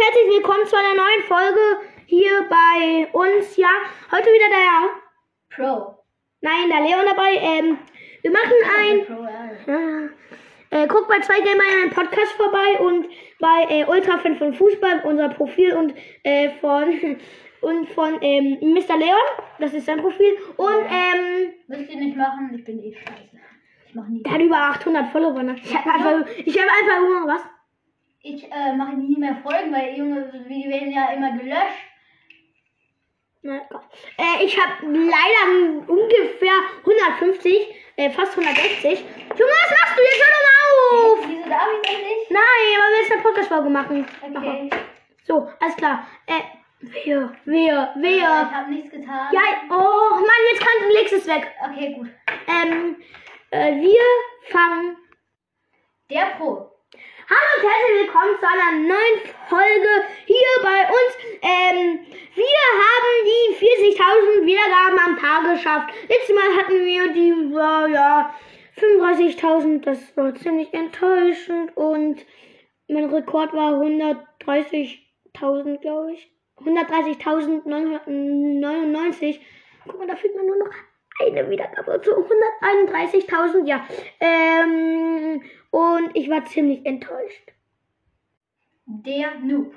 herzlich willkommen zu einer neuen Folge hier bei uns. Ja, heute wieder der Pro. Nein, der Leon dabei. Ähm, wir machen ein. Pro, ja. Äh, guckt bei zwei Gamer in einem Podcast vorbei und bei äh, Ultrafan von Fußball, unser Profil und äh, von und von ähm, Mr. Leon, das ist sein Profil. Und ähm, Müsst ihr nicht machen, ich bin eh scheiße. Ich mach nie. der hat über 800 Follower. Ne? Ich habe einfach, ich habe einfach nur was. Ich äh, mache nie mehr Folgen, weil Junge, die werden ja immer gelöscht. Äh, ich habe leider ungefähr 150, äh, fast 160. Junge, was machst du jetzt? Hör doch mal auf! Wieso darf ich das nicht? Nein, weil wir jetzt eine Podcast-Folge machen. Okay. So, alles klar. Äh, wer, Äh, wer? ich habe nichts getan. Ja, oh Mann, jetzt kannst du legst es weg. Okay, gut. Ähm, äh, wir fangen. Der Pro. Hallo und herzlich willkommen zu einer neuen Folge hier bei uns. Ähm, wir haben die 40.000 Wiedergaben am Tag geschafft. Letztes Mal hatten wir die, äh, ja, 35.000. Das war ziemlich enttäuschend und mein Rekord war 130.000, glaube ich. 130.999. Guck mal, da fehlt mir nur noch eine Wiedergabe zu 131.000, ja. Ähm, und ich war ziemlich enttäuscht. Der Noob.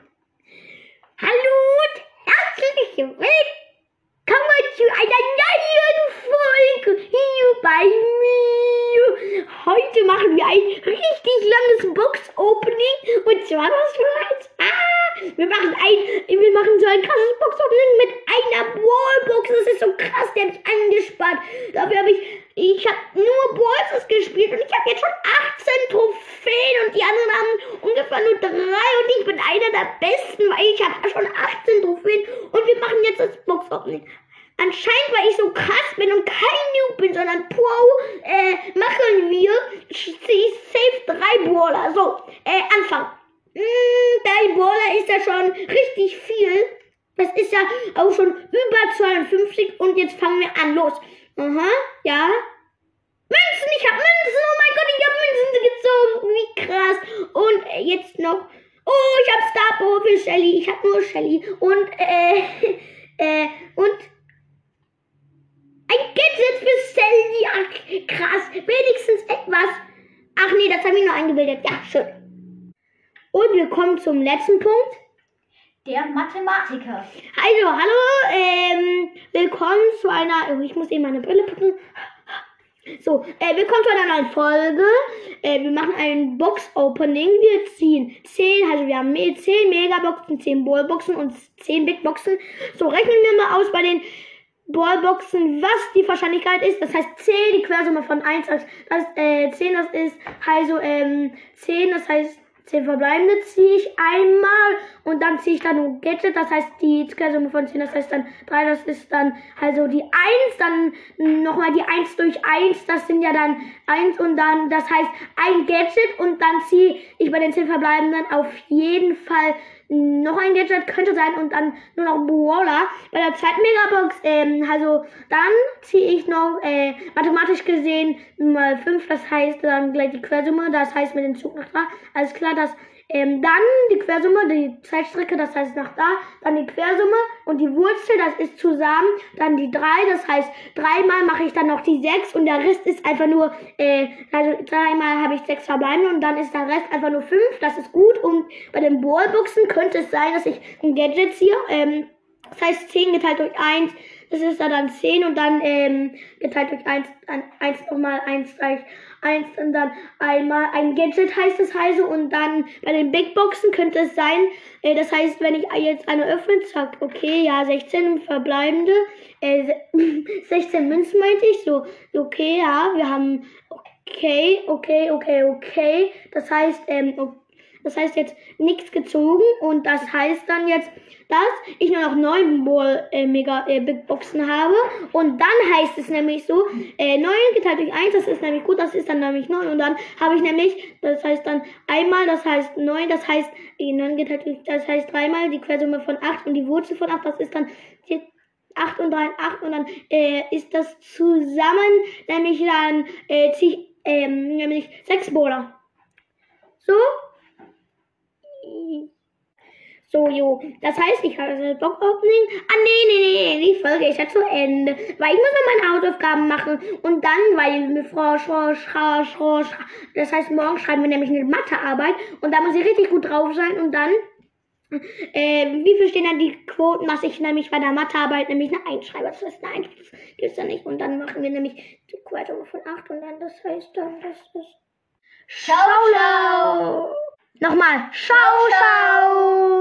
Hallo und herzlich willkommen zu einer neuen Folge hier bei mir. Heute machen wir ein richtig langes Box-Opening. Und zwar was? Ah, wir machen ein, wir machen so ein krasses Box-Opening mit einer Wallbox. Das ist so krass, der hat mich angespart. Dafür habe ich, ich habe nur Balls gespielt und ich habe jetzt schon 18 Trophäen und die anderen haben ungefähr nur drei und ich bin einer der Besten, weil ich habe schon 18 Trophäen und wir machen jetzt das Box-Opening. Anscheinend, weil ich so krass bin und kein Noob bin, sondern Pro, äh, machen wir ich, ich safe drei Brawler. So, äh, Anfang. Mm, drei Brawler ist ja schon richtig viel. Das ist ja auch schon über 52 und jetzt fangen wir an. Los. Aha, ja. Münzen, ich hab Münzen. Oh mein Gott, ich hab Münzen gezogen. Wie krass. Und jetzt noch. Oh, ich hab Star Power für Shelly. Ich hab nur Shelly. Und, äh, äh, und ein Gadget für Shelly. Ach, krass. Wenigstens etwas. Ach nee, das habe ich nur eingebildet. Ja, schön. Und wir kommen zum letzten Punkt. Der Mathematiker. Also, hallo, ähm, willkommen zu einer, oh, ich muss eben meine Brille packen. So, äh, willkommen zu einer neuen Folge. Äh, wir machen ein Box-Opening. Wir ziehen 10, also wir haben me- 10 Megaboxen, 10 Ballboxen und 10 Big Boxen. So, rechnen wir mal aus bei den Ballboxen, was die Wahrscheinlichkeit ist. Das heißt 10, die Quersumme von 1, das, das, äh, 10, das ist also ähm, 10, das heißt 10 verbleibende ziehe ich einmal und dann ziehe ich dann ein Gadget, das heißt die Quersumme von 10, das heißt dann 3, das ist dann also die 1, dann nochmal die 1 durch 1, das sind ja dann 1 und dann, das heißt ein Gadget und dann ziehe ich bei den 10 verbleibenden auf jeden Fall noch ein Gadget könnte sein und dann nur noch Brawler. Bei der zweiten Megabox, ähm, also dann ziehe ich noch äh, mathematisch gesehen mal 5, das heißt dann gleich die Quersumme, das heißt mit dem Zug nach da. Alles klar, dass ähm, dann die Quersumme, die Zeitstrecke, das heißt nach da, dann die Quersumme und die Wurzel, das ist zusammen, dann die 3, das heißt dreimal mache ich dann noch die 6 und der Rest ist einfach nur, äh, also dreimal habe ich 6 verbleibende und dann ist der Rest einfach nur 5, das ist gut. Und bei den Ballboxen könnte es sein, dass ich ein Gadget ziehe, ähm, das heißt 10 geteilt durch 1, das ist dann 10 und dann ähm, geteilt durch 1, dann 1 nochmal 1 gleich 1 und dann einmal ein Gadget heißt es also und dann bei den Big Boxen könnte es sein, äh, das heißt, wenn ich jetzt eine öffne, zack, okay, ja, 16 verbleibende, äh, se- 16 Münzen meinte ich, so, okay, ja, wir haben, okay, okay, okay, okay, das heißt, ähm, o- das heißt jetzt nichts gezogen und das heißt dann jetzt, dass ich nur noch neun Ball, äh, Mega äh, Big Boxen habe und dann heißt es nämlich so, äh, 9 geteilt durch 1, das ist nämlich gut, das ist dann nämlich 9 und dann habe ich nämlich, das heißt dann einmal, das heißt 9, das heißt, äh, 9 geteilt durch, das heißt dreimal die Quersumme von 8 und die Wurzel von 8, das ist dann die 8 und 3, 8 und dann äh, ist das zusammen, nämlich dann äh, ich, ähm, nämlich 6 Bowler. So. So, jo. Das heißt, ich habe das Blog-Opening. Ah, nee, nee, nee, die Folge ist ja zu Ende. Weil ich muss noch meine Hausaufgaben machen. Und dann, weil mit Frau Schrosch, Schrosch, Schrosch, das heißt, morgen schreiben wir nämlich eine Mathearbeit. Und da muss ich richtig gut drauf sein. Und dann, äh, wie viel stehen dann die Quoten, was ich nämlich bei der Mathearbeit nämlich eine 1 schreibe. Das heißt, eine 1 gibt es ja nicht. Und dann machen wir nämlich die Quote von 8. Und dann, das heißt dann, das ist... Ciao, ciao. Nochmal. Ciao, ciao.